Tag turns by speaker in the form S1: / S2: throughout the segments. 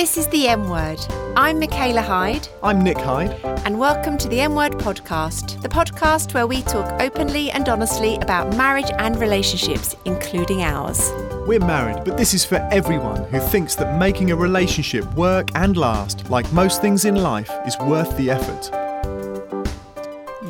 S1: This is the M Word. I'm Michaela Hyde,
S2: I'm Nick Hyde.
S1: and welcome to the M Word podcast, the podcast where we talk openly and honestly about marriage and relationships, including ours.
S2: We're married, but this is for everyone who thinks that making a relationship work and last, like most things in life, is worth the effort.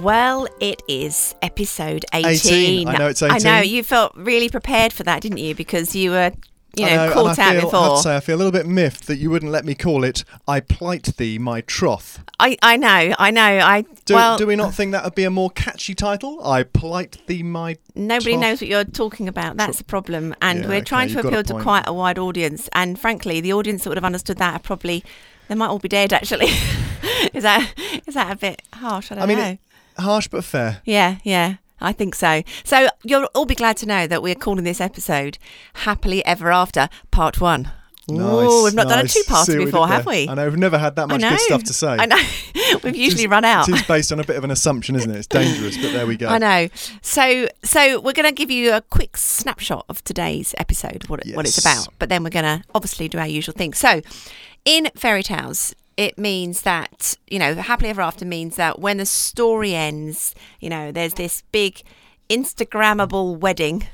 S1: Well, it is episode 18.
S2: 18. I know it's 18.
S1: I know, you felt really prepared for that, didn't you? Because you were, you
S2: I
S1: know, caught out
S2: feel, I have to say, I feel a little bit miffed that you wouldn't let me call it I plight thee my troth.
S1: I, I know, I know. I
S2: Do,
S1: well,
S2: do we not think that would be a more catchy title? I plight thee my
S1: Nobody
S2: troth?
S1: knows what you're talking about. That's the problem. And
S2: Yeah,
S1: we're
S2: okay,
S1: trying to
S2: got a
S1: appeal to quite a wide audience. And frankly, the audience that would have understood that are probably they might all be dead. Actually, is that is that a bit harsh? I don't
S2: I mean,
S1: know.
S2: it- harsh but fair.
S1: yeah, yeah. I think so. So you'll all be glad to know that we're calling this episode "Happily Ever After" Part One. Ooh,
S2: Nice,
S1: we've not done a two-parter before, have we?
S2: I know, we've never had that much good stuff to say.
S1: I know. we've usually run out.
S2: It is based on a bit of an assumption, isn't it? It's dangerous, but there we go.
S1: I know. So, so we're going to give you a quick snapshot of today's episode, what it, what it's about. But then we're going to obviously do our usual thing. So, in fairy tales, it means that you know, happily ever after means that when the story ends, you know, there's this big Instagrammable wedding.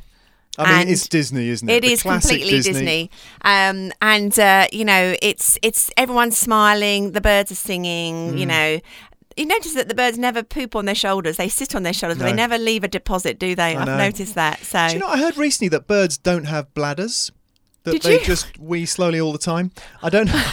S2: I mean, it's Disney, isn't it?
S1: It
S2: The
S1: is completely Disney, um, and uh, you know it's it's everyone's smiling, the birds are singing.
S2: Mm.
S1: You know, you notice that the birds never poop on their shoulders; they sit on their shoulders, but they never leave a deposit, do they?
S2: I
S1: I've
S2: know.
S1: noticed that. So
S2: Do you know? I heard recently that birds don't have bladders. That
S1: Did
S2: they
S1: you?
S2: just wee slowly all the time. I don't know.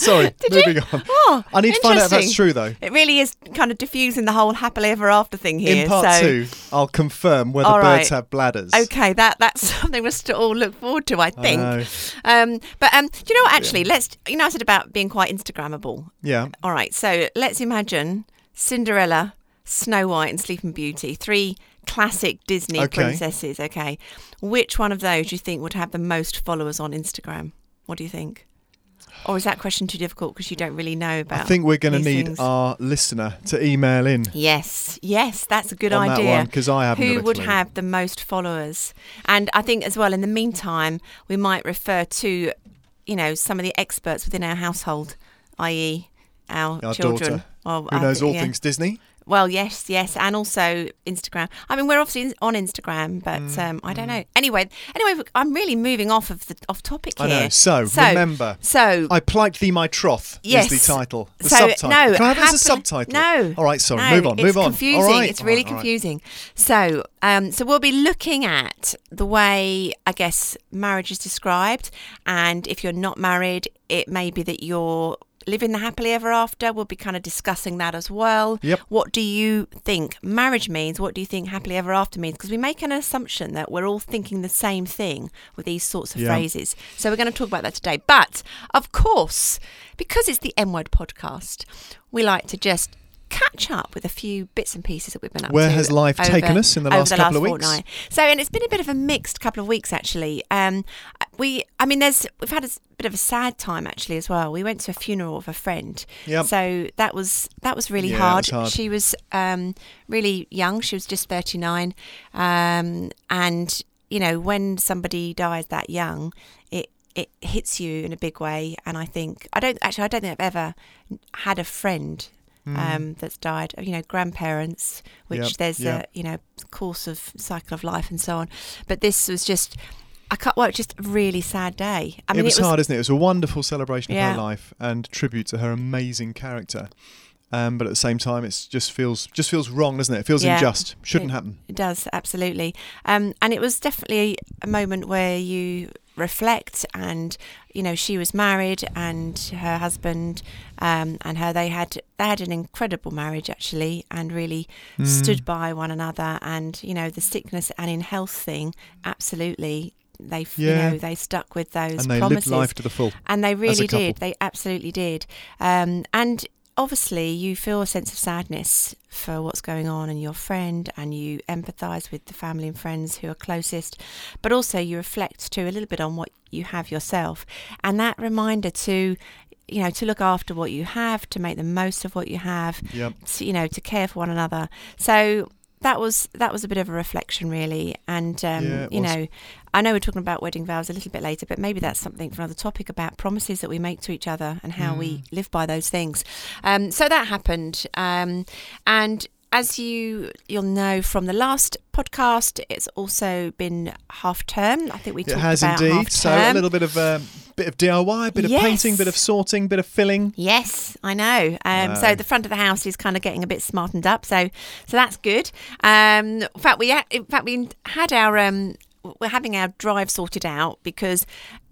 S2: Sorry,
S1: Did you?
S2: moving on.
S1: Oh,
S2: I need to find out if that's true though.
S1: it really is kind of diffusing the whole happily ever after thing here.
S2: In part
S1: so.
S2: two, I'll confirm whether
S1: All
S2: birds have bladders.
S1: Okay, that that's something we to all look forward to, I
S2: I
S1: think.
S2: know.
S1: Um, but um, do you know what? Actually, let's. You know, I said about being quite Instagrammable.
S2: Yeah.
S1: All right, so let's imagine Cinderella, Snow White, and Sleeping Beauty, three classic Disney
S2: Okay.
S1: princesses. Okay, which one of those do you think would have the most followers on Instagram? What do you think? Or is that question too difficult because you don't really know about?
S2: I think we're going to need
S1: things?
S2: our listener to email in
S1: Yes, yes, that's a good
S2: on
S1: idea.
S2: one because I haven't.
S1: Who would
S2: clue.
S1: have the most followers? And I think as well, in the meantime, we might refer to, you know, some of the experts within our household, i.e., our,
S2: Our
S1: children.
S2: daughter,
S1: Well,
S2: Who knows all
S1: yeah.
S2: things Disney?
S1: Well, yes, yes, and also Instagram. I mean, we're obviously on Instagram, but
S2: Mm,
S1: um, I don't know. Anyway, anyway, I'm really moving off of the off topic
S2: I
S1: here.
S2: know. So,
S1: So-
S2: remember,
S1: So,
S2: I plight thee my troth
S1: Yes.
S2: is the title. The
S1: So,
S2: subtitle.
S1: no,
S2: Can I have it as a subtitle?
S1: no,
S2: All right, sorry.
S1: no,
S2: move on. Move on.
S1: confusing.
S2: All right.
S1: It's really
S2: all right.
S1: confusing. So, um, so we'll be looking at the way I guess marriage is described, and if you're not married, it may be that you're living the happily ever after. We'll be kind of discussing that as well.
S2: Yep.
S1: What do you think marriage means? What do you think happily ever after means? Because we make an assumption that we're all thinking the same thing with these sorts of
S2: Yeah.
S1: phrases. So we're going to talk about that today. But of course, because it's the M Word podcast, we like to just catch up with a few bits and pieces that we've been up
S2: Where
S1: to.
S2: has life taken us in the
S1: over
S2: last couple of weeks?
S1: fortnight. So, and it's been a bit of a mixed couple of weeks actually. Um, we, I mean, there's we've had a bit of a sad time actually as well. We went to a funeral of a friend.
S2: Yep.
S1: So that was that was really
S2: Yeah,
S1: hard.
S2: was hard.
S1: She was um, really young. She was just 39, um, and you know when somebody dies that young, it it hits you in a big way. And I think I don't actually I don't think I've ever had a friend um, that's died. You know, grandparents, which.
S2: Yep,
S1: there's
S2: yep.
S1: a you know course of cycle of life and so on. But this was just. I can't. Well, just a really sad day. I mean,
S2: it was hard, isn't it? It was a wonderful celebration of her life and tribute to her amazing character. Um, but at the same time, it just feels just feels wrong, doesn't it? It feels
S1: Yeah.
S2: unjust. Shouldn't
S1: It-
S2: happen.
S1: It does absolutely, um, and it was definitely a moment where you reflect. And you know, she was married, and her husband um, and her they had they had an incredible marriage actually, and really
S2: Mm.
S1: stood by one another. And you know, the sickness and in health thing, absolutely. They, f you
S2: Yeah.
S1: know, they stuck with those
S2: And they
S1: promises.
S2: lived life to the full.
S1: And they really did. They absolutely did. Um, and obviously, you feel a sense of sadness for what's going on and your friend, and you empathise with the family and friends who are closest. But also, you reflect too a little bit on what you have yourself, and that reminder to. You know, to look after what you have, to make the most of what you have,
S2: Yep.
S1: to, you know, to care for one another. So, that was that was a bit of a reflection, really. And um,
S2: Yeah,
S1: you
S2: was.
S1: know, I know we're talking about wedding vows a little bit later, but maybe that's something for another topic about promises that we make to each other and how we
S2: Mm.
S1: live by those things. Um, so that happened, um, and as you you'll know from the last podcast, it's also been half term. I think we
S2: It
S1: talked
S2: has
S1: about
S2: indeed. So a little bit of um, bit of DIY, bit of painting, bit of
S1: Yes.
S2: sorting, bit of filling.
S1: Yes, I know. Um, so the front of the house is kind of getting a bit smartened up. So so that's good. Um, in fact, we ha- in fact we had our um, we're having our drive sorted out because.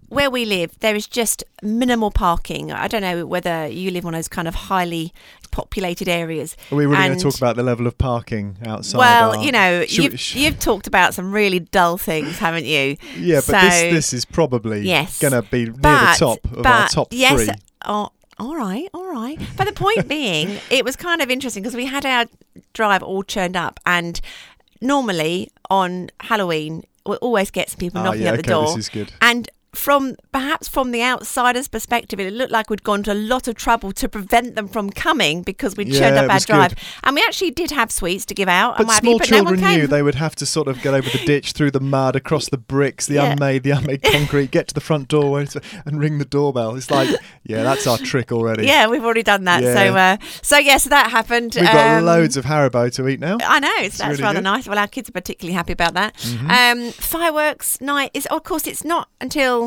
S1: Where we live, there is just minimal parking. I don't know whether you live on those kind of highly populated areas.
S2: Are we really going to talk about the level of parking outside?
S1: Well,
S2: our-
S1: you know, you've,
S2: sh-
S1: you've talked about some really dull things, haven't you?
S2: yeah, but this this is probably
S1: Yes.
S2: going to be near
S1: but,
S2: the top of our top
S1: yes,
S2: three.
S1: Oh, all right, all right. But the point being, it was kind of interesting because we had our drive all churned up, and normally on Halloween, we always get some people
S2: Ah,
S1: knocking
S2: yeah,
S1: at the
S2: okay,
S1: door,
S2: this is good.
S1: and from perhaps from the outsider's perspective, it looked like we'd gone to a lot of trouble to prevent them from coming because we'd
S2: Yeah,
S1: churned up our
S2: was good.
S1: drive, and we actually did have sweets to give out.
S2: But
S1: and what have
S2: small
S1: you, but no
S2: children
S1: one
S2: knew they would have to sort of get over the ditch, through the mud, across the bricks, the
S1: Yeah.
S2: unmade, the unmade concrete, get to the front door and ring the doorbell. It's like, yeah, that's our trick already.
S1: Yeah, we've already done that. So, uh, so yeah, so that happened.
S2: We've got
S1: Um,
S2: loads of Haribo to eat now.
S1: I know It's that's
S2: really
S1: rather
S2: good.
S1: nice. Well, our kids are particularly happy about that.
S2: Mhm.
S1: Um, fireworks night is, of course, it's not until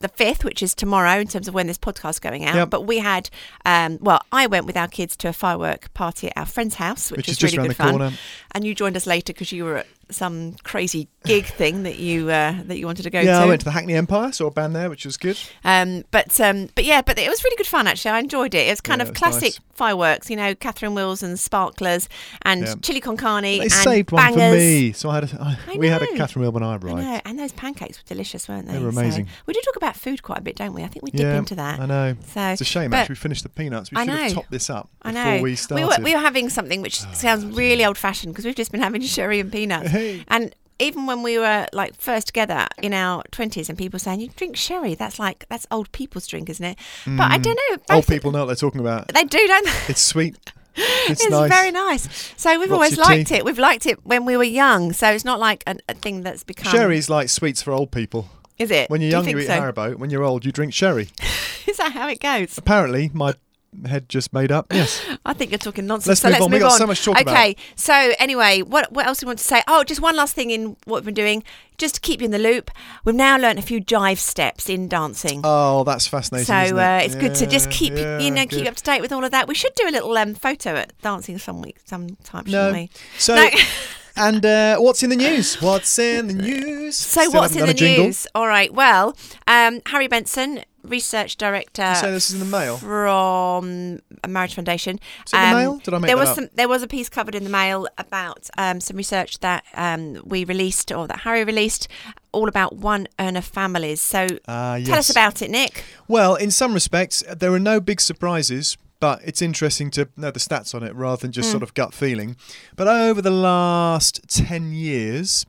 S1: the fifth, which is tomorrow, in terms of when this podcast is going out.
S2: Yep.
S1: But we had, um, well, I went with our kids to a firework party at our friend's house, which,
S2: which
S1: was
S2: is just
S1: really
S2: around
S1: good
S2: the
S1: fun.
S2: corner.
S1: And you joined us later because you were at some crazy gig thing that you uh, that you wanted to go
S2: Yeah,
S1: to.
S2: I went to the Hackney Empire, saw a band there, which was good.
S1: Um, but um, but yeah, but it was really good fun actually. I enjoyed it. It was kind
S2: Yeah,
S1: of
S2: was
S1: classic
S2: nice.
S1: fireworks, you know, Catherine wheels and sparklers and
S2: Yeah.
S1: chili con carne
S2: They
S1: and
S2: saved one
S1: bangers.
S2: for me, so I had a, I,
S1: I
S2: we had a. Catherine Wheel when I
S1: I know, and those pancakes were delicious, weren't they?
S2: They were
S1: So
S2: amazing.
S1: we do talk about food quite a bit, don't we? I think we dip
S2: yeah,
S1: into that.
S2: I know.
S1: So
S2: It's a shame actually. We finished the peanuts. We
S1: I
S2: should have topped this up
S1: I
S2: before
S1: know
S2: we
S1: we were we were having something which sounds really old fashioned because we've just been having sherry and peanuts.
S2: Hey.
S1: And even when we were like first together in our twenties, and people saying you drink sherry, that's like that's old people's drink, isn't it? But I
S2: Mm.
S1: don't know.
S2: Old people know what they're talking about.
S1: They do, don't they?
S2: It's sweet. It's,
S1: It's
S2: nice.
S1: very nice. So we've
S2: Rots
S1: always liked
S2: teeth.
S1: it. We've liked it when we were young. So it's not like a, a thing that's become.
S2: Sherry's like sweets for old people.
S1: Is it?
S2: When you're
S1: Do
S2: young,
S1: you,
S2: you, eat
S1: so?
S2: Haribo. When you're old, you drink sherry.
S1: Is that how it goes?
S2: Apparently, my head just made up. Yes.
S1: I think you're talking nonsense.
S2: Let's
S1: so
S2: move
S1: let's
S2: on.
S1: move
S2: We've got
S1: on.
S2: so much to talk about.
S1: okay. So anyway, what what else do we want to say? Oh, just one last thing in what we've been doing, just to keep you in the loop. We've now learnt a few jive steps in dancing.
S2: Oh, that's fascinating.
S1: so
S2: it?
S1: uh, it's good to just keep
S2: yeah,
S1: you know keep
S2: good.
S1: you up to date with all of that. We should do a little um, photo at dancing some week sometime,
S2: No.
S1: shouldn't we?
S2: So,
S1: No.
S2: And uh, what's in the news? What's in the news?
S1: So
S2: Still
S1: what's in the
S2: done a jingle.
S1: news? All right. Well, um, Harry Benson, research director
S2: So this is in the mail.
S1: from a Marriage Foundation.
S2: Is it in the mail? Did I make
S1: there
S2: that
S1: was
S2: up?
S1: some. There was a piece covered in the mail about um, some research that um, we released or that Harry released, all about one earner families. So
S2: Ah, yes.
S1: tell us about it, Nick.
S2: Well, in some respects, there are no big surprises, but it's interesting to know the stats on it rather than just sort of gut feeling. But over the last 10 years,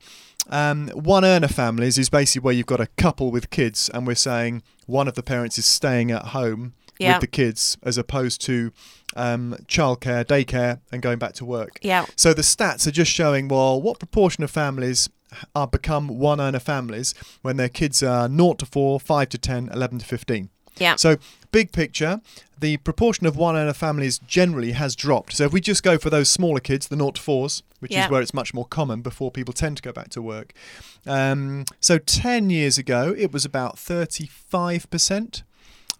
S2: um, one earner families is basically where you've got a couple with kids, and we're saying one of the parents is staying at home
S1: Yeah.
S2: with the kids as opposed to um, childcare, daycare, and going back to work.
S1: Yeah.
S2: So the stats are just showing well what proportion of families are become one earner families when their kids are 0 to 4, 5 to 10, 11 to 15.
S1: Yeah.
S2: So big picture, the proportion of one earner families generally has dropped. So if we just go for those smaller kids, the 0 to 4s, which
S1: Yeah.
S2: is where it's much more common before people tend to go back to work. Um, so 10 years ago, it was about 35%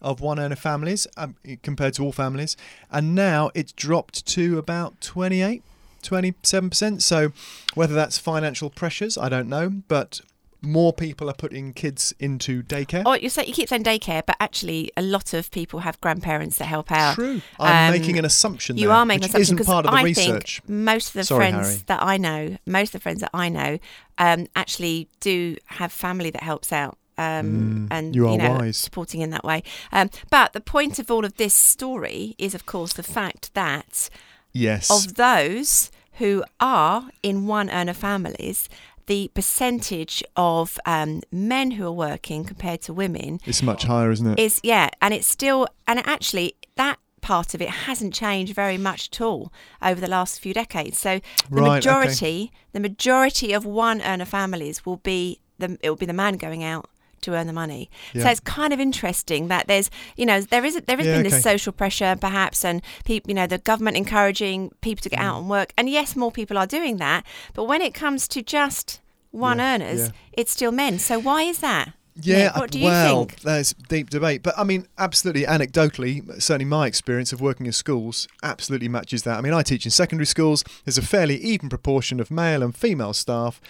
S2: of one earner families um, compared to all families. And now it's dropped to about 28, 27%. So whether that's financial pressures, I don't know. But more people are putting kids into daycare.
S1: Oh, you say you keep saying daycare, but actually, a lot of people have grandparents that help out.
S2: True. I'm
S1: Um,
S2: making an assumption
S1: You
S2: there,
S1: are making an assumption
S2: isn't
S1: because
S2: part of the
S1: I
S2: research.
S1: think most of the
S2: Sorry,
S1: friends
S2: Harry.
S1: that I know, most of the friends that I know, um, actually do have family that helps out. Um,
S2: Mm,
S1: and
S2: you are
S1: know
S2: wise.
S1: supporting in that way. Um, but the point of all of this story is, of course, the fact that
S2: Yes.
S1: of those who are in one earner families, the percentage of um, men who are working compared to women
S2: it's much higher, isn't it?
S1: is yeah, and it's still and actually that part of it hasn't changed very much at all over the last few decades. So the
S2: Right, okay.
S1: majority, the majority of one earner families will be the it will be the man going out to earn the money. So it's kind of interesting that there's you know there is there has
S2: Yeah,
S1: been this
S2: okay.
S1: social pressure perhaps and people you know the government encouraging people to get
S2: Mm.
S1: out and work and yes more people are doing that but when it comes to just one
S2: Yeah,
S1: earners
S2: yeah.
S1: it's still men. So why is that?
S2: Yeah,
S1: Nick, what do you
S2: well,
S1: think?
S2: there's deep debate, but I mean, absolutely, anecdotally, certainly my experience of working in schools absolutely matches that. I mean, I teach in secondary schools. There's a fairly even proportion of male and female staff,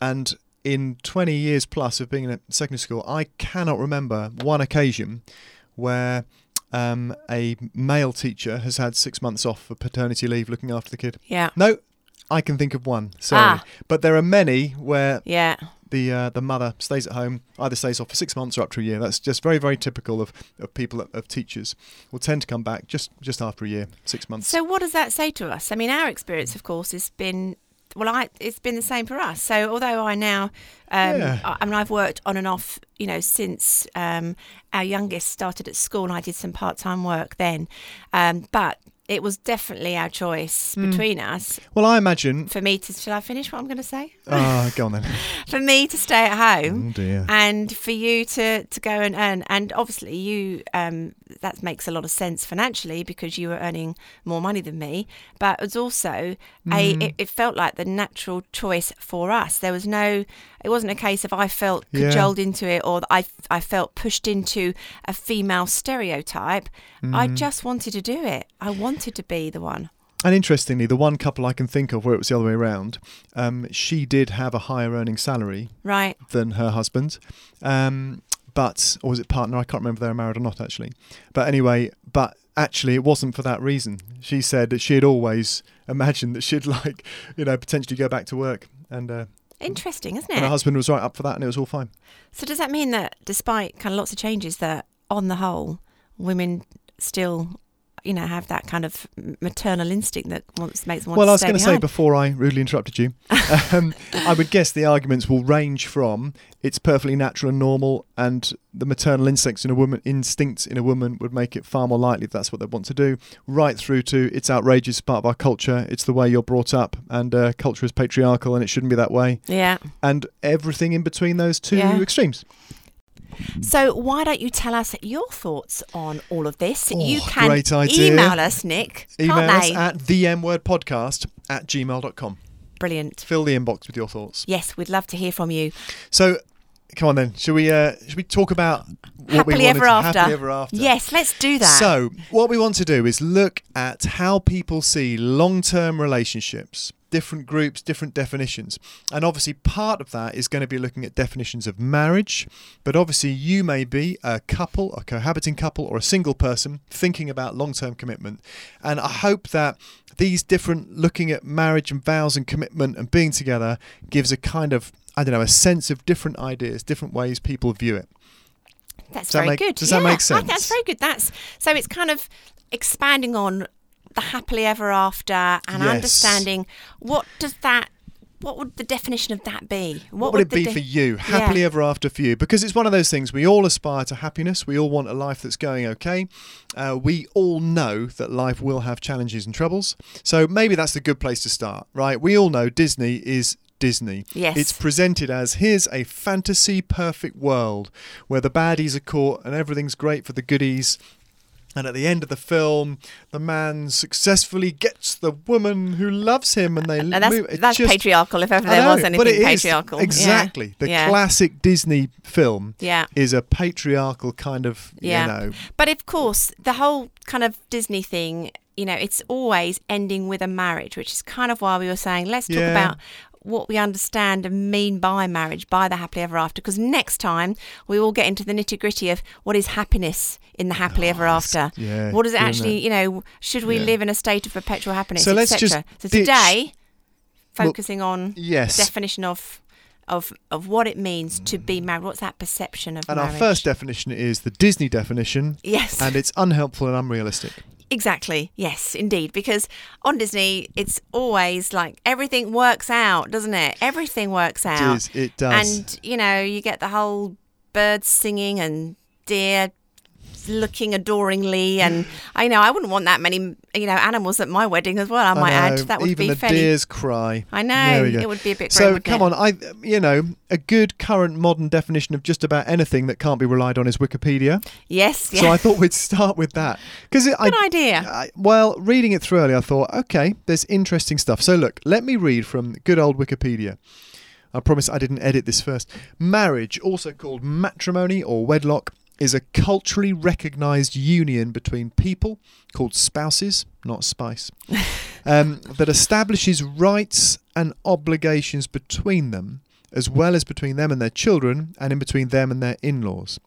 S2: and in 20 years plus of being in a secondary school, I cannot remember one occasion where um, a male teacher has had six months off for paternity leave looking after the kid.
S1: Yeah.
S2: No, I can think of one. Sorry,
S1: Ah.
S2: but there are many where
S1: Yeah.
S2: the uh, the mother stays at home, either stays off for six months or up to a year. That's just very very typical of, of people of teachers. Will tend to come back just just after a year, six months.
S1: So what does that say to us? I mean, our experience, of course, has been well, I it's been the same for us. So although I now, um,
S2: Yeah.
S1: I, I mean, I've worked on and off, you know, since um, our youngest started at school, and I did some part time work then, um, but it was definitely our choice
S2: Hmm.
S1: between us.
S2: well, I imagine.
S1: For me to, shall I finish what I'm going to say?
S2: Ah, go on then.
S1: For me to stay at home
S2: Oh dear.
S1: and for you to to go and earn and obviously you um that makes a lot of sense financially because you were earning more money than me but it was also a
S2: Mm.
S1: it, it felt like the natural choice for us there was no it wasn't a case of i felt
S2: Yeah.
S1: cajoled into it or i i felt pushed into a female stereotype i
S2: Mm.
S1: just wanted to do it i wanted to be the one
S2: And interestingly, the one couple I can think of where it was the other way around, um, she did have a higher earning salary
S1: right
S2: than her husband. Um, but, or was it partner? I can't remember if they were married or not actually. But anyway, but actually it wasn't for that reason. She said that she had always imagined that she'd like, you know, potentially go back to work. And, uh,
S1: interesting isn't
S2: and her husband was right up for that and it was all fine.
S1: So does that mean that despite kind of lots of changes that on the whole women still you know have that kind of maternal instinct that wants makes them want
S2: well, I was going to say before I rudely interrupted you, um, I would guess the arguments will range from it's perfectly natural and normal, and the maternal instincts in a woman instincts in a woman would make it far more likely that that's what they want to do, right through to it's outrageous, part of our culture, it's the way you're brought up, and uh, culture is patriarchal and it shouldn't be that way,
S1: yeah.
S2: and everything in between those two
S1: Yeah.
S2: extremes.
S1: So why don't you tell us your thoughts on all of this? Oh, you
S2: Oh,
S1: can
S2: great idea.
S1: email us, Nick.
S2: Email us at themwordpodcast at gmail.com.
S1: Brilliant.
S2: Fill the inbox with your thoughts.
S1: Yes, we'd love to hear from you.
S2: So, come on then. Should we? Uh, should we talk about what we
S1: Happily
S2: wanted
S1: ever
S2: to-
S1: after.
S2: Happily ever after.
S1: Yes, let's do that.
S2: So, what we want to do is look at how people see long-term relationships, different groups, different definitions, and obviously part of that is going to be looking at definitions of marriage. But obviously, you may be a couple, a cohabiting couple, or a single person thinking about long-term commitment, and I hope that these different looking at marriage and vows and commitment and being together gives a kind of I don't know a sense of different ideas, different ways people view it.
S1: That's
S2: that
S1: very
S2: make-
S1: good.
S2: does that make
S1: think that's very good. That's so it's kind of expanding on the happily ever after and
S2: Yes.
S1: understanding what does that what would the definition of that be?
S2: What, would it be
S1: de-
S2: for you? Happily ever after for you? Because it's one of those things we all aspire to happiness. We all want a life that's going okay. Uh, we all know that life will have challenges and troubles. So maybe that's a good place to start, right? We all know Disney is Disney.
S1: Yes.
S2: It's presented as here's a fantasy perfect world where the baddies are caught and everything's great for the goodies. And at the end of the film, the man successfully gets the woman who loves him, and they
S1: And that's,
S2: move. It
S1: that's
S2: just-
S1: patriarchal if ever there
S2: know,
S1: was anything
S2: but it is.
S1: patriarchal. Yeah.
S2: Exactly. The
S1: Yeah.
S2: classic Disney film
S1: Yeah.
S2: is a patriarchal kind of,
S1: Yeah.
S2: you know.
S1: But of course, the whole kind of Disney thing, you know, it's always ending with a marriage, which is kind of why we were saying let's talk
S2: Yeah.
S1: about what we understand and mean by marriage, by the happily ever after. Because next time we will get into the nitty gritty of what is happiness in the happily ever
S2: Oh, it's-
S1: after.
S2: yeah,
S1: what does it actually,
S2: it?
S1: you know, should we
S2: Yeah.
S1: live in a state of perpetual happiness?
S2: So let's
S1: etc.?
S2: just
S1: So today,
S2: Well,
S1: focusing on
S2: Yes.
S1: definition of. Of, of what it means to be mm. married. What's that perception of
S2: and
S1: marriage?
S2: our first definition is the Disney definition,
S1: yes,
S2: and it's unhelpful and unrealistic.
S1: Exactly. Yes, indeed. Because on Disney, it's always like everything works out, doesn't it? Everything works out.
S2: It is. It does.
S1: And, you know, you get the whole birds singing and deer looking adoringly, and I know I wouldn't want that many, you know, animals at my wedding as well. I might
S2: I know,
S1: add that would
S2: even
S1: be
S2: the
S1: fairly.
S2: deers cry.
S1: I know it would be a bit.
S2: So
S1: grim,
S2: come
S1: it?
S2: on, I you know a good current modern definition of just about anything that can't be relied on is Wikipedia.
S1: Yes, yeah.
S2: So I thought we'd start with that because I,
S1: Good idea.
S2: I, well, reading it through earlier, I thought, okay, there's interesting stuff. So look, let me read from good old Wikipedia. I promise I didn't edit this first. Marriage, also called matrimony or wedlock, is a culturally recognised union between people called spouses, not spice, um, that establishes rights and obligations between them, as well as between them and their children, and in between them and their in-laws.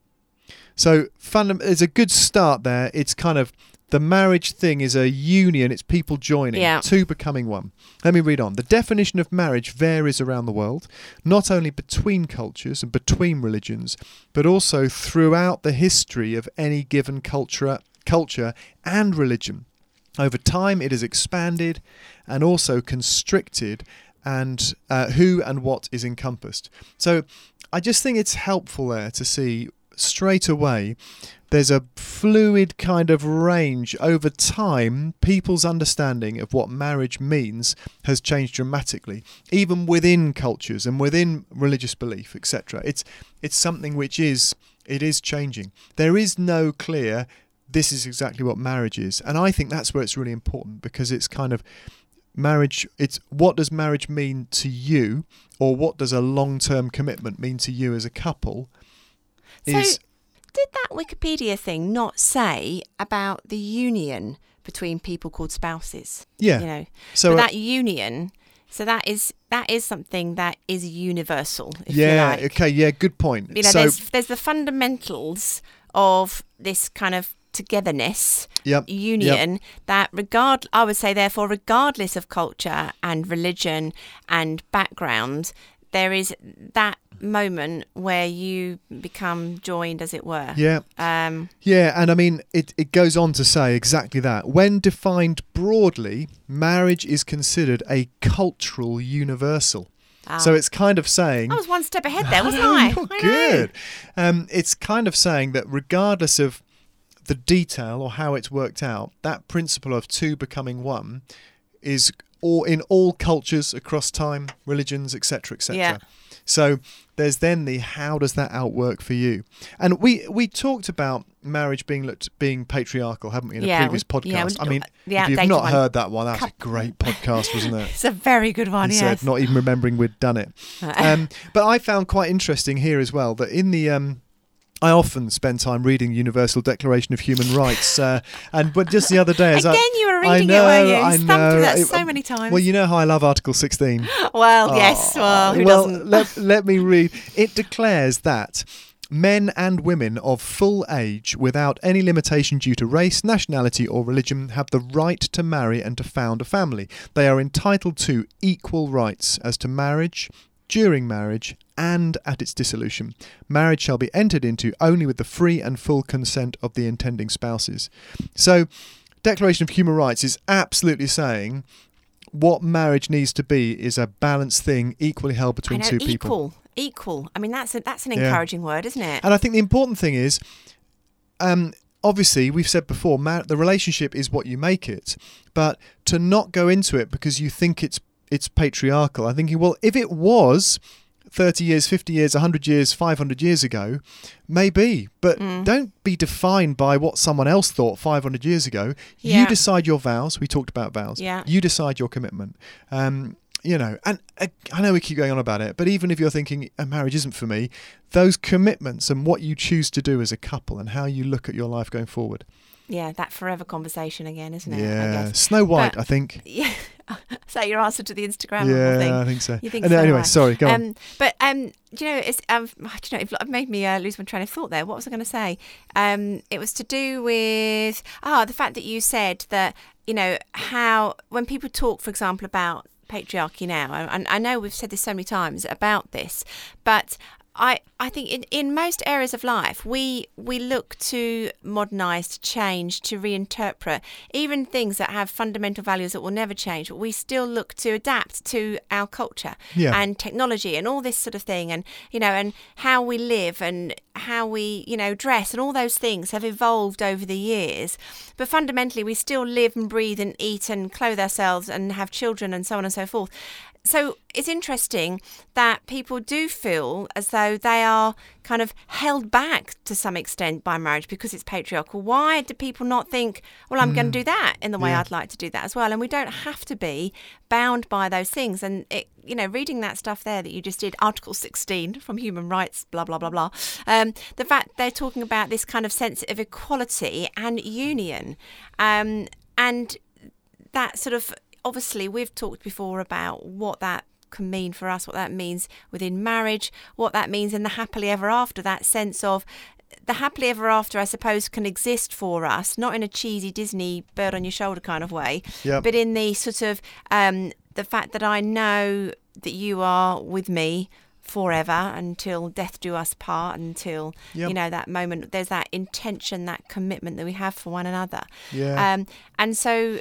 S2: So, fundam- there's a good start there. It's kind of the marriage thing is a union. It's people joining,
S1: Yeah.
S2: two becoming one. Let me read on. The definition of marriage varies around the world, not only between cultures and between religions, but also throughout the history of any given culture, culture and religion. Over time, it has expanded and also constricted, and uh, who and what is encompassed. So, I just think it's helpful there to see straight away there's a fluid kind of range over time people's understanding of what marriage means has changed dramatically even within cultures and within religious belief etc it's it's something which is it is changing. There is no clear this is exactly what marriage is. And i think that's where it's really important because it's kind of marriage it's what does marriage mean to you or what does a long-term commitment mean to you as a couple
S1: So, did that Wikipedia thing not say about the union between people called spouses?
S2: yeah
S1: You know,
S2: so uh,
S1: that union. So that is that is something that is universal. If
S2: yeah
S1: you like.
S2: okay yeah good point
S1: You know,
S2: so
S1: there's there's the fundamentals of this kind of togetherness
S2: yep
S1: union that regard I would say therefore regardless of culture and religion and background there is that moment where you become joined as it were
S2: yeah
S1: um
S2: Yeah, and I mean, it, it goes on to say exactly that. When defined broadly, marriage is considered a cultural universal. So
S1: ah.
S2: it's kind of saying.
S1: I was one step ahead there wasn't I,
S2: You're
S1: I
S2: good. Um, it's kind of saying that regardless of the detail or how it's worked out, that principle of two becoming one is all in all cultures across time, religions, etc., etc.
S1: Yeah.
S2: So there's then the how does that outwork for you? And we we talked about marriage being looked being patriarchal, haven't we, in
S1: Yeah,
S2: a previous
S1: we- yeah,
S2: podcast?
S1: we-
S2: I mean, if you've not
S1: one.
S2: heard that one, that's a great podcast, wasn't it?
S1: it's a very good one
S2: he
S1: yes
S2: said, not even remembering we'd done it. Um, but I found quite interesting here as well that in the um, I often spend time reading Universal Declaration of Human Rights, uh, and but just the other day, as
S1: again
S2: I,
S1: you were
S2: I
S1: reading
S2: know,
S1: it weren't you
S2: I
S1: thumbed through
S2: know.
S1: that
S2: It-
S1: so many times
S2: well, you know how I love Article 16.
S1: Well, yes
S2: Oh,
S1: well who
S2: well,
S1: doesn't
S2: Let, let me read. It declares that men and women of full age, without any limitation due to race, nationality, or religion, have the right to marry and to found a family. They are entitled to equal rights as to marriage, during marriage, and at its dissolution. Marriage shall be entered into only with the free and full consent of the intending spouses. So, Declaration of Human Rights is absolutely saying what marriage needs to be is a balanced thing, equally held
S1: I
S2: between
S1: know,
S2: two
S1: equal
S2: people.
S1: equal I mean that's a, that's an
S2: Yeah.
S1: encouraging word isn't it
S2: And I think the important thing is, um, obviously, we've said before, mar- the relationship is what you make it, but to not go into it because you think it's it's patriarchal. I'm thinking, well, if it was. 30 years, 50 years, 100 years, 500 years ago, maybe, but
S1: Mm.
S2: don't be defined by what someone else thought 500 years ago.
S1: Yeah.
S2: You decide your vows. We talked about vows.
S1: Yeah.
S2: You decide your commitment. Um, you know, and uh, I know we keep going on about it, but even if you're thinking a marriage isn't for me, those commitments and what you choose to do as a couple and how you look at your life going forward.
S1: Yeah that forever conversation again isn't it
S2: yeah. Snow White,
S1: But-
S2: I think.
S1: yeah is that your answer to the Instagram
S2: yeah,
S1: thing
S2: I think so.
S1: You think
S2: And
S1: so,
S2: anyway,
S1: right.
S2: sorry, go on.
S1: Um, but um, do you know, it's um, do you know, it made me uh, lose my train of thought there. What was I going to say? Um, it was to do with ah, the fact that you said that you know how when people talk, for example, about patriarchy now, and I know we've said this so many times about this, but I, I think in, in most areas of life, we we look to modernise, to change, to reinterpret even things that have fundamental values that will never change. But we still look to adapt to our culture
S2: Yeah.
S1: and technology and all this sort of thing, and you know, and how we live and how we you know dress and all those things have evolved over the years. But fundamentally, we still live and breathe and eat and clothe ourselves and have children and so on and so forth. So it's interesting that people do feel as though they are kind of held back to some extent by marriage because it's patriarchal. Why do people not think, well, I'm going to do that in the way
S2: Yeah.
S1: I'd like to do that as well? And we don't have to be bound by those things. And, it, you know, reading that stuff there that you just did, Article 16 from Human Rights, blah, blah, blah, blah, um, the fact they're talking about this kind of sense of equality and union. Um, and that sort of obviously we've talked before about what that can mean for us, what that means within marriage, what that means in the happily ever after, that sense of the happily ever after, I suppose, can exist for us, not in a cheesy Disney bird on your shoulder kind of way,
S2: Yep.
S1: but in the sort of um, the fact that I know that you are with me forever until death do us part until
S2: Yep.
S1: you know that moment there's that intention that commitment that we have for one another
S2: Yeah.
S1: um, and so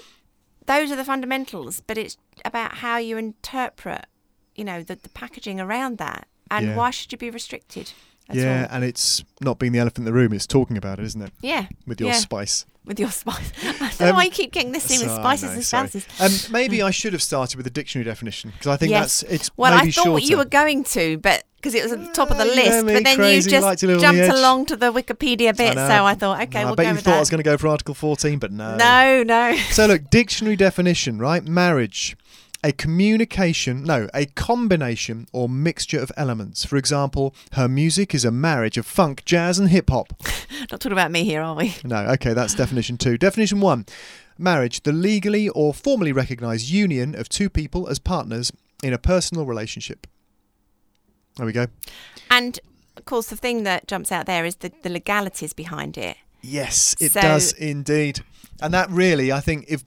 S1: those are the fundamentals, but it's about how you interpret, you know, the, the packaging around that. And
S2: Yeah.
S1: why should you be restricted?
S2: Yeah,
S1: all?
S2: and it's not being the elephant in the room; it's talking about it, isn't it?
S1: Yeah.
S2: With your
S1: yeah,
S2: spice.
S1: with your spice. I don't know
S2: Um,
S1: why you keep getting this thing with spices
S2: know,
S1: and spices.
S2: Um, maybe I should have started with the dictionary definition because I think
S1: Yes.
S2: that's it's
S1: Well, I thought
S2: shorter.
S1: you were going to, but because it was at the top of the
S2: Uh,
S1: list,
S2: yeah,
S1: but then
S2: crazy,
S1: you just
S2: like to the
S1: jumped along to the Wikipedia bit,
S2: know.
S1: so I thought, okay,
S2: No,
S1: we'll
S2: I bet
S1: go
S2: you
S1: with
S2: thought I was going to go for Article 14, but no.
S1: no, no.
S2: So look, dictionary definition, right? Marriage. A communication, no, a combination or mixture of elements. For example, her music is a marriage of funk, jazz, and hip hop.
S1: Not talking about me here, are we?
S2: No, okay, that's definition two. Definition one marriage, the legally or formally recognised union of two people as partners in a personal relationship. There we go.
S1: And of course, the thing that jumps out there is the, the legalities behind it.
S2: Yes, it
S1: So-
S2: does indeed. And that really, I think, if,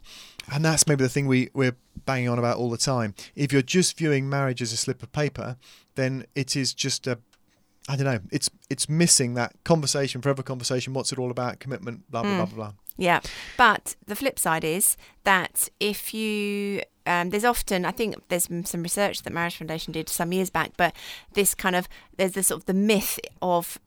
S2: and that's maybe the thing we, we're banging on about all the time. If you're just viewing marriage as a slip of paper, then it is just a, I don't know, it's it's missing that conversation, forever conversation. What's it all about? Commitment, blah, blah,
S1: Mm.
S2: blah, blah, blah.
S1: Yeah, but the flip side is that if you um, there's often I think there's some research that Marriage Foundation did some years back, but this kind of there's this sort of the myth of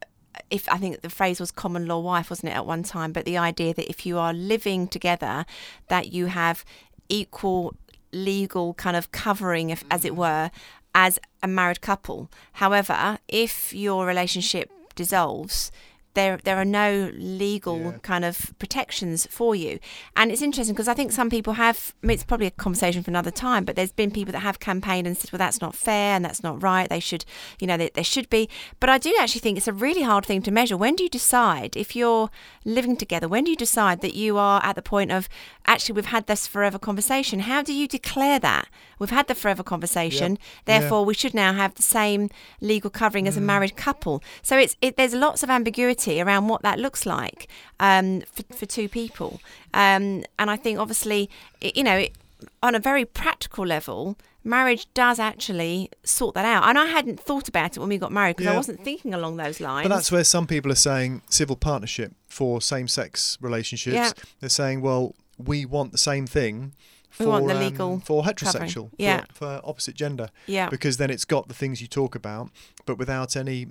S1: if I think the phrase was common law wife, wasn't it at one time? But the idea that if you are living together, that you have equal legal kind of covering, if, as it mm. were, as a married couple. However, if your relationship dissolves, there there are no legal
S2: Yeah.
S1: kind of protections for you. And it's interesting because I think some people have. I mean, it's probably a conversation for another time. But there's been people that have campaigned and said, "Well, that's not fair and that's not right. They should, you know, there, should be." But I do actually think it's a really hard thing to measure. When do you decide if you're living together? When do you decide that you are at the point of actually we've had this forever conversation? How do you declare that we've had the forever conversation?
S2: Yeah.
S1: Therefore, we should now have the same legal covering
S2: Mm.
S1: as a married couple. So it's it, there's lots of ambiguity around what that looks like um, for, for two people. Um, and I think obviously, it, you know, it, on a very practical level, marriage does actually sort that out. And I hadn't thought about it when we got married because I wasn't thinking along those lines.
S2: But that's where some people are saying civil partnership for same-sex relationships.
S1: Yeah.
S2: They're saying, well, we want the same thing. For,
S1: We want the
S2: um,
S1: legal
S2: for
S1: covering.
S2: heterosexual,
S1: Yeah.
S2: for, for opposite gender,
S1: yeah,
S2: because then it's got the things you talk about, but without any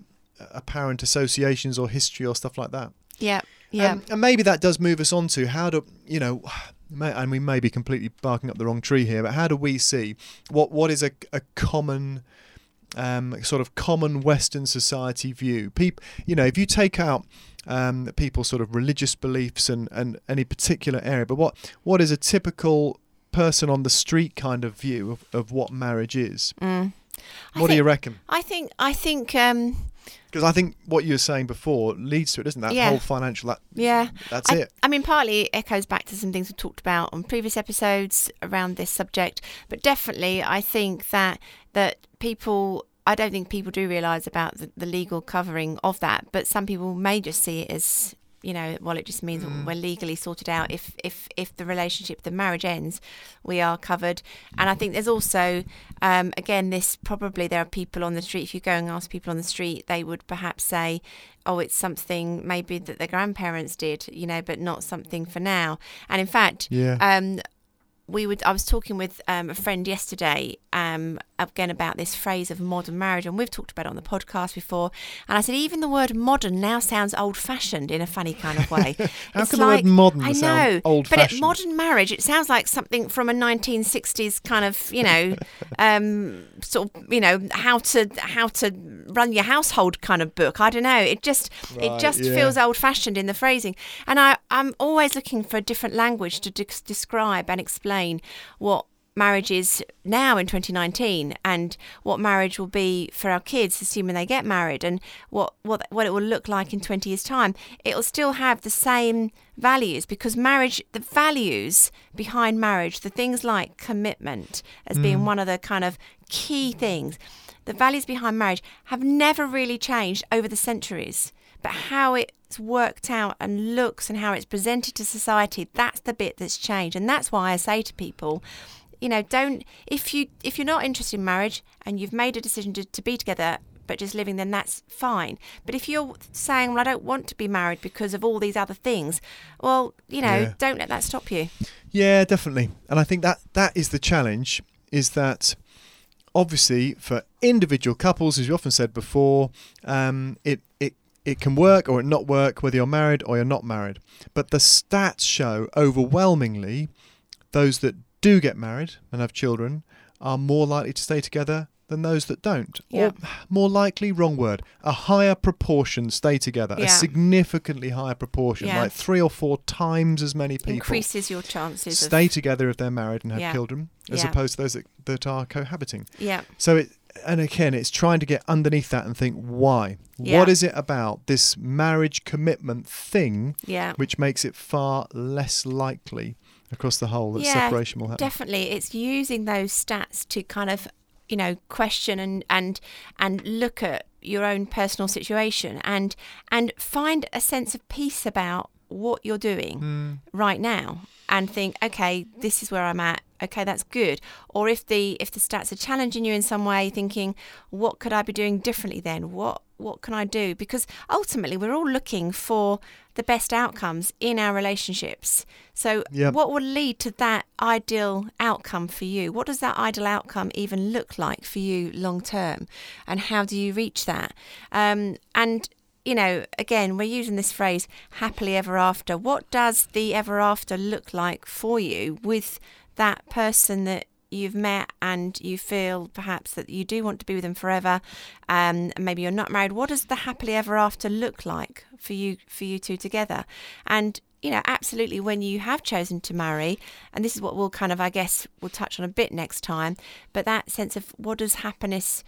S2: apparent associations or history or stuff like that.
S1: yeah, yeah.
S2: Um, and maybe that does move us on to how do you know, may, and we may be completely barking up the wrong tree here, but how do we see what what is a, a common um, sort of common Western society view? People, you know, if you take out um, people's sort of religious beliefs and, and any particular area, but what what is a typical person on the street kind of view of, of what marriage is?
S1: Mm.
S2: What do you reckon?
S1: I think I think um,
S2: Because I think what you were saying before leads to it, doesn't that
S1: Yeah.
S2: whole financial? That,
S1: yeah.
S2: that's
S1: I,
S2: it.
S1: I mean, partly it echoes back to some things we talked about on previous episodes around this subject, but definitely I think that that people. I don't think people do realise about the, the legal covering of that, but some people may just see it as you know, well, it just means
S2: Mm.
S1: we're legally sorted out. If if if the relationship, the marriage ends, we are covered. And I think there's also, um, again, this probably there are people on the street. If you go and ask people on the street, they would perhaps say, "Oh, it's something maybe that their grandparents did, you know, but not something for now." And in fact,
S2: Yeah.
S1: um, we would. I was talking with um, a friend yesterday, um, again about this phrase of modern marriage, and we've talked about it on the podcast before. And I said even the word modern now sounds old-fashioned in a funny kind of way.
S2: How
S1: It's
S2: can the word modern
S1: I
S2: sound
S1: know,
S2: old-fashioned?
S1: But at modern marriage, it sounds like something from a 1960s kind of, you know, um, sort of, you know, how to how to run your household kind of book. I don't know. It just it just
S2: yeah.
S1: feels old-fashioned in the phrasing. And I I'm always looking for a different language to de- describe and explain what marriage is now in 2019 and what marriage will be for our kids assuming they get married and what what what it will look like in 20 years time it'll still have the same values because marriage the values behind marriage the things like commitment as being mm. one of the kind of key things the values behind marriage have never really changed over the centuries but how it's worked out and looks and how it's presented to society that's the bit that's changed and that's why i say to people you know don't if you if you're not interested in marriage and you've made a decision to, to be together but just living then that's fine but if you're saying well i don't want to be married because of all these other things well you know
S2: Yeah.
S1: don't let that stop you
S2: Yeah, definitely. And I think that that is the challenge is that obviously for individual couples, as you often said before, um, it, it it can work or it not work whether you're married or you're not married. But the stats show overwhelmingly those that do get married and have children are more likely to stay together than those that don't.
S1: Yeah.
S2: Or more likely, wrong word, a higher proportion stay together,
S1: Yeah.
S2: a significantly higher proportion,
S1: Yeah.
S2: like three or four times as many people
S1: increases your chances
S2: stay
S1: of
S2: together if they're married and have children, as opposed to those that, that are cohabiting.
S1: yeah
S2: So it, and again, it's trying to get underneath that and think why.
S1: Yeah.
S2: What is it about this marriage commitment thing
S1: yeah
S2: which makes it far less likely across the whole that
S1: Yeah,
S2: separation will happen?
S1: Definitely, it's using those stats to kind of, you know, question and and and look at your own personal situation and and find a sense of peace about what you're doing
S2: Mm,
S1: right now and think okay this is where i'm at. Okay that's good. Or if the if the stats are challenging you in some way thinking what could i be doing differently then? What what can i do? Because ultimately we're all looking for the best outcomes in our relationships. So
S2: Yep.
S1: what will lead to that ideal outcome for you? What does that ideal outcome even look like for you long term? And how do you reach that? Um, and you know, again, we're using this phrase happily ever after. What does the ever after look like for you with that person that you've met and you feel perhaps that you do want to be with them forever um, and maybe you're not married what does the happily ever after look like for you for you two together and you know absolutely when you have chosen to marry and this is what we'll kind of i guess we'll touch on a bit next time but that sense of what does happiness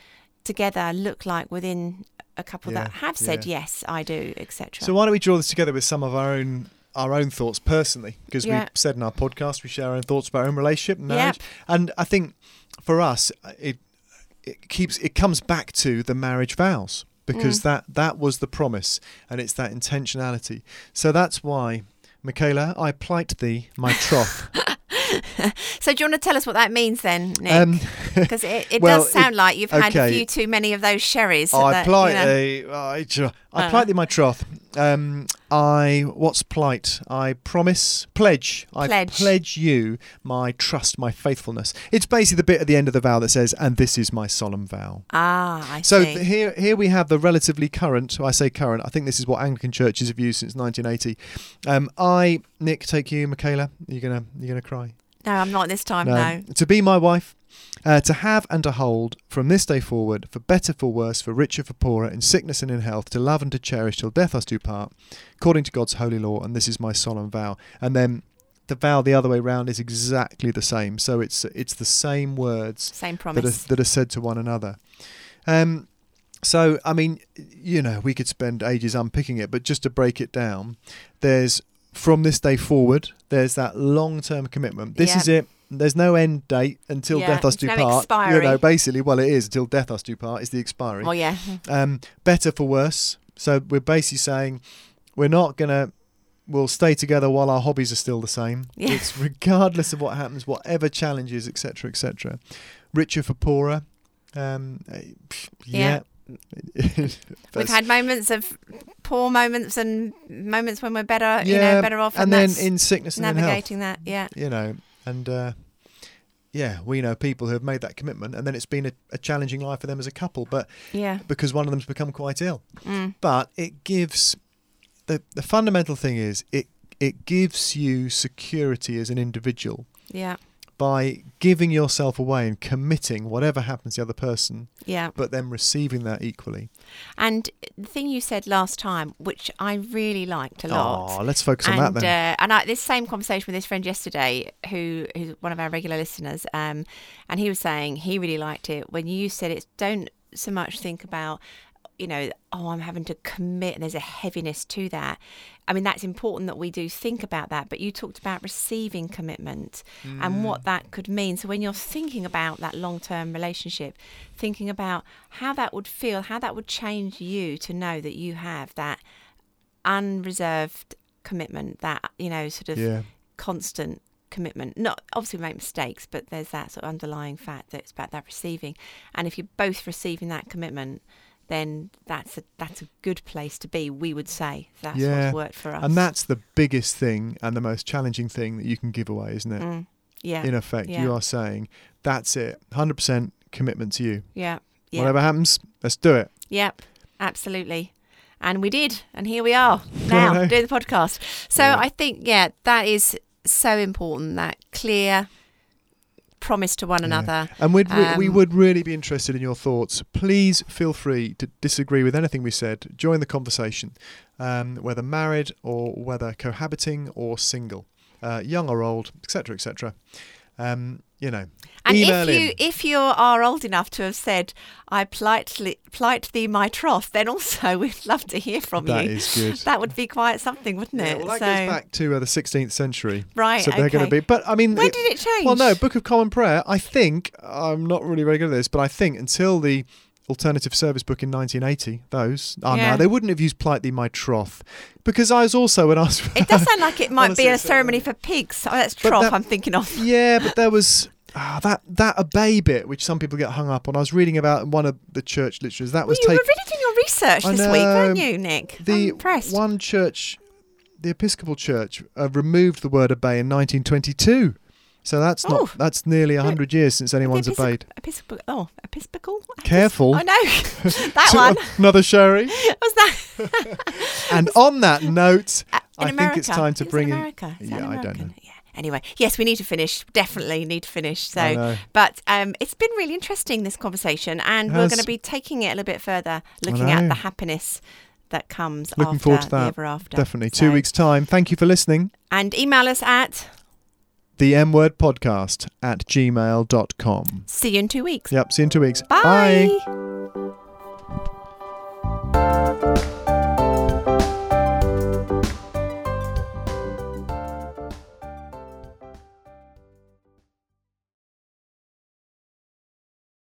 S1: together look like within a couple
S2: Yeah,
S1: that have said
S2: yeah.
S1: yes i do etc
S2: So why don't we draw this together with some of our own our own thoughts personally? Because
S1: Yeah.
S2: we've said in our podcast we share our own thoughts about our own relationship and
S1: Yep.
S2: and I think for us it it keeps it comes back to the marriage vows because
S1: Mm.
S2: that that was the promise and it's that intentionality. So that's why. Michaela, I plight thee my troth.
S1: so do you want to tell us what that means then nick
S2: Um,
S1: because it, it
S2: well,
S1: does sound like you've had a few too many of those sherries
S2: I
S1: that,
S2: plight
S1: you know-
S2: thee, I, tr- I
S1: Uh.
S2: plight thee my troth. Um, I what's plight? I promise, pledge. I
S1: Pledge.
S2: pledge you my trust, my faithfulness. It's basically the bit at the end of the vow that says, "And this is my solemn vow."
S1: ah i
S2: So
S1: see
S2: th- here, here we have the relatively current. I say current. I think this is what Anglican churches have used since 1980. Um, I, Nick, take you, Michaela. You're gonna, you're gonna cry.
S1: No i'm not this time no,
S2: To be my wife, uh, to have and to hold from this day forward, for better, for worse, for richer, for poorer, in sickness and in health, to love and to cherish till death us do part, according to God's holy law. And this is my solemn vow. And then the vow the other way round is exactly the same. So it's it's the same words
S1: same
S2: that are, that are said to one another. Um, so, I mean, you know, we could spend ages unpicking it, but just to break it down, there's from this day forward, there's that long term commitment. This
S1: Yeah.
S2: is it. There's no end date until
S1: Yeah,
S2: death us do
S1: no
S2: part. You know,
S1: expiry.
S2: basically, well, it is until death us do part is the expiry.
S1: well yeah
S2: Um, better for worse. So we're basically saying we're not going to we'll stay together while our hobbies are still the same.
S1: Yeah.
S2: It's regardless of what happens, whatever challenges, etc., etc. Richer for poorer. Um, eh, pff, yeah.
S1: We've had moments of poor moments and moments when we're better, you know, better off.
S2: and
S1: And,
S2: then in sickness and in health.
S1: navigating that. Yeah.
S2: you know, and uh, yeah, we know people who have made that commitment, and then it's been a, a challenging life for them as a couple, but
S1: Yeah.
S2: because one of them's become quite ill.
S1: Mm.
S2: But it gives the the fundamental thing is it it gives you security as an individual
S1: Yeah.
S2: By giving yourself away and committing whatever happens to the other person,
S1: Yeah.
S2: but then receiving that equally.
S1: And the thing you said last time, which I really liked a lot.
S2: Oh, let's focus on that then.
S1: Uh, and I, this same conversation with this friend yesterday, who who's one of our regular listeners, um, and he was saying he really liked it when you said it. Don't so much think about, you know, oh, I'm having to commit, and there's a heaviness to that. I mean, that's important that we do think about that. But you talked about receiving commitment and mm. what that could mean. So when you're thinking about that long-term relationship, thinking about how that would feel, how that would change you to know that you have that unreserved commitment, that you know, sort of
S2: yeah,
S1: constant commitment. Not obviously we make mistakes, but there's that sort of underlying fact that it's about that receiving. And if you're both receiving that commitment, then that's a that's a good place to be. We would say that's
S2: Yeah.
S1: what's worked for us.
S2: and that's the biggest thing and the most challenging thing that you can give away, isn't it?
S1: Mm. yeah,
S2: In effect,
S1: Yeah.
S2: you are saying that's it, hundred percent commitment to you.
S1: yeah, yeah,
S2: Whatever happens, let's do it.
S1: Yep, absolutely. And we did, and here we are now doing the podcast. So. I think, yeah, that is so important. That clear promise to one
S2: Yeah.
S1: another.
S2: And we'd re- we
S1: Um,
S2: would really be interested in your thoughts. Please feel free to disagree with anything we said. Join the conversation, um, whether married or whether cohabiting or single, uh, young or old, etc., etc. Um, you know,
S1: And if you
S2: in.
S1: if you are old enough to have said, "I plight plight thee my troth," then also we'd love to hear from
S2: That
S1: you.
S2: is good.
S1: That would be quite something, wouldn't
S2: Yeah,
S1: it?
S2: well, that
S1: so,
S2: goes back to uh, the 16th century.
S1: right,
S2: so they're
S1: okay.
S2: going to be. But I mean,
S1: when
S2: it-
S1: did it change?
S2: Well, no, Book of Common Prayer. I think I'm not really very good at this, but I think until the alternative service book in 1980, those oh
S1: Yeah.
S2: no, they wouldn't have used "plight thee my troth," because I was also when I was.
S1: It does sound like it might
S2: Honestly,
S1: be a ceremony for pigs. Oh, that's troth
S2: that-
S1: I'm thinking of.
S2: yeah, but there was. ah, that that obey bit, which some people get hung up on. I was reading about in one of the church literatures. That
S1: Well,
S2: was
S1: you were really doing your research
S2: I
S1: this week, weren't you, Nick?
S2: The
S1: I'm impressed.
S2: one church, the Episcopal Church, uh, removed the word obey in 1922. So that's
S1: Oh.
S2: not that's nearly hundred years since anyone's
S1: Episcop-
S2: obeyed.
S1: Episcopal. Oh, Episcopal.
S2: Careful.
S1: I know that one.
S2: Another sherry.
S1: Was that
S2: And on that note,
S1: Uh,
S2: I
S1: America?
S2: think it's time to
S1: it
S2: bring in-
S1: America. That
S2: Yeah, I don't know.
S1: Yeah. Anyway, yes, we need to finish. Definitely need to finish. So, but um, it's been really interesting this conversation, and we're going to be taking it a little bit further, looking at the happiness that comes
S2: Looking
S1: after
S2: forward to that.
S1: ever after.
S2: definitely
S1: So-
S2: two weeks time. Thank you for listening.
S1: And email us at
S2: the M word podcast at gmail.com.
S1: See you in two weeks.
S2: Yep, see you in two weeks. Bye.
S1: Bye.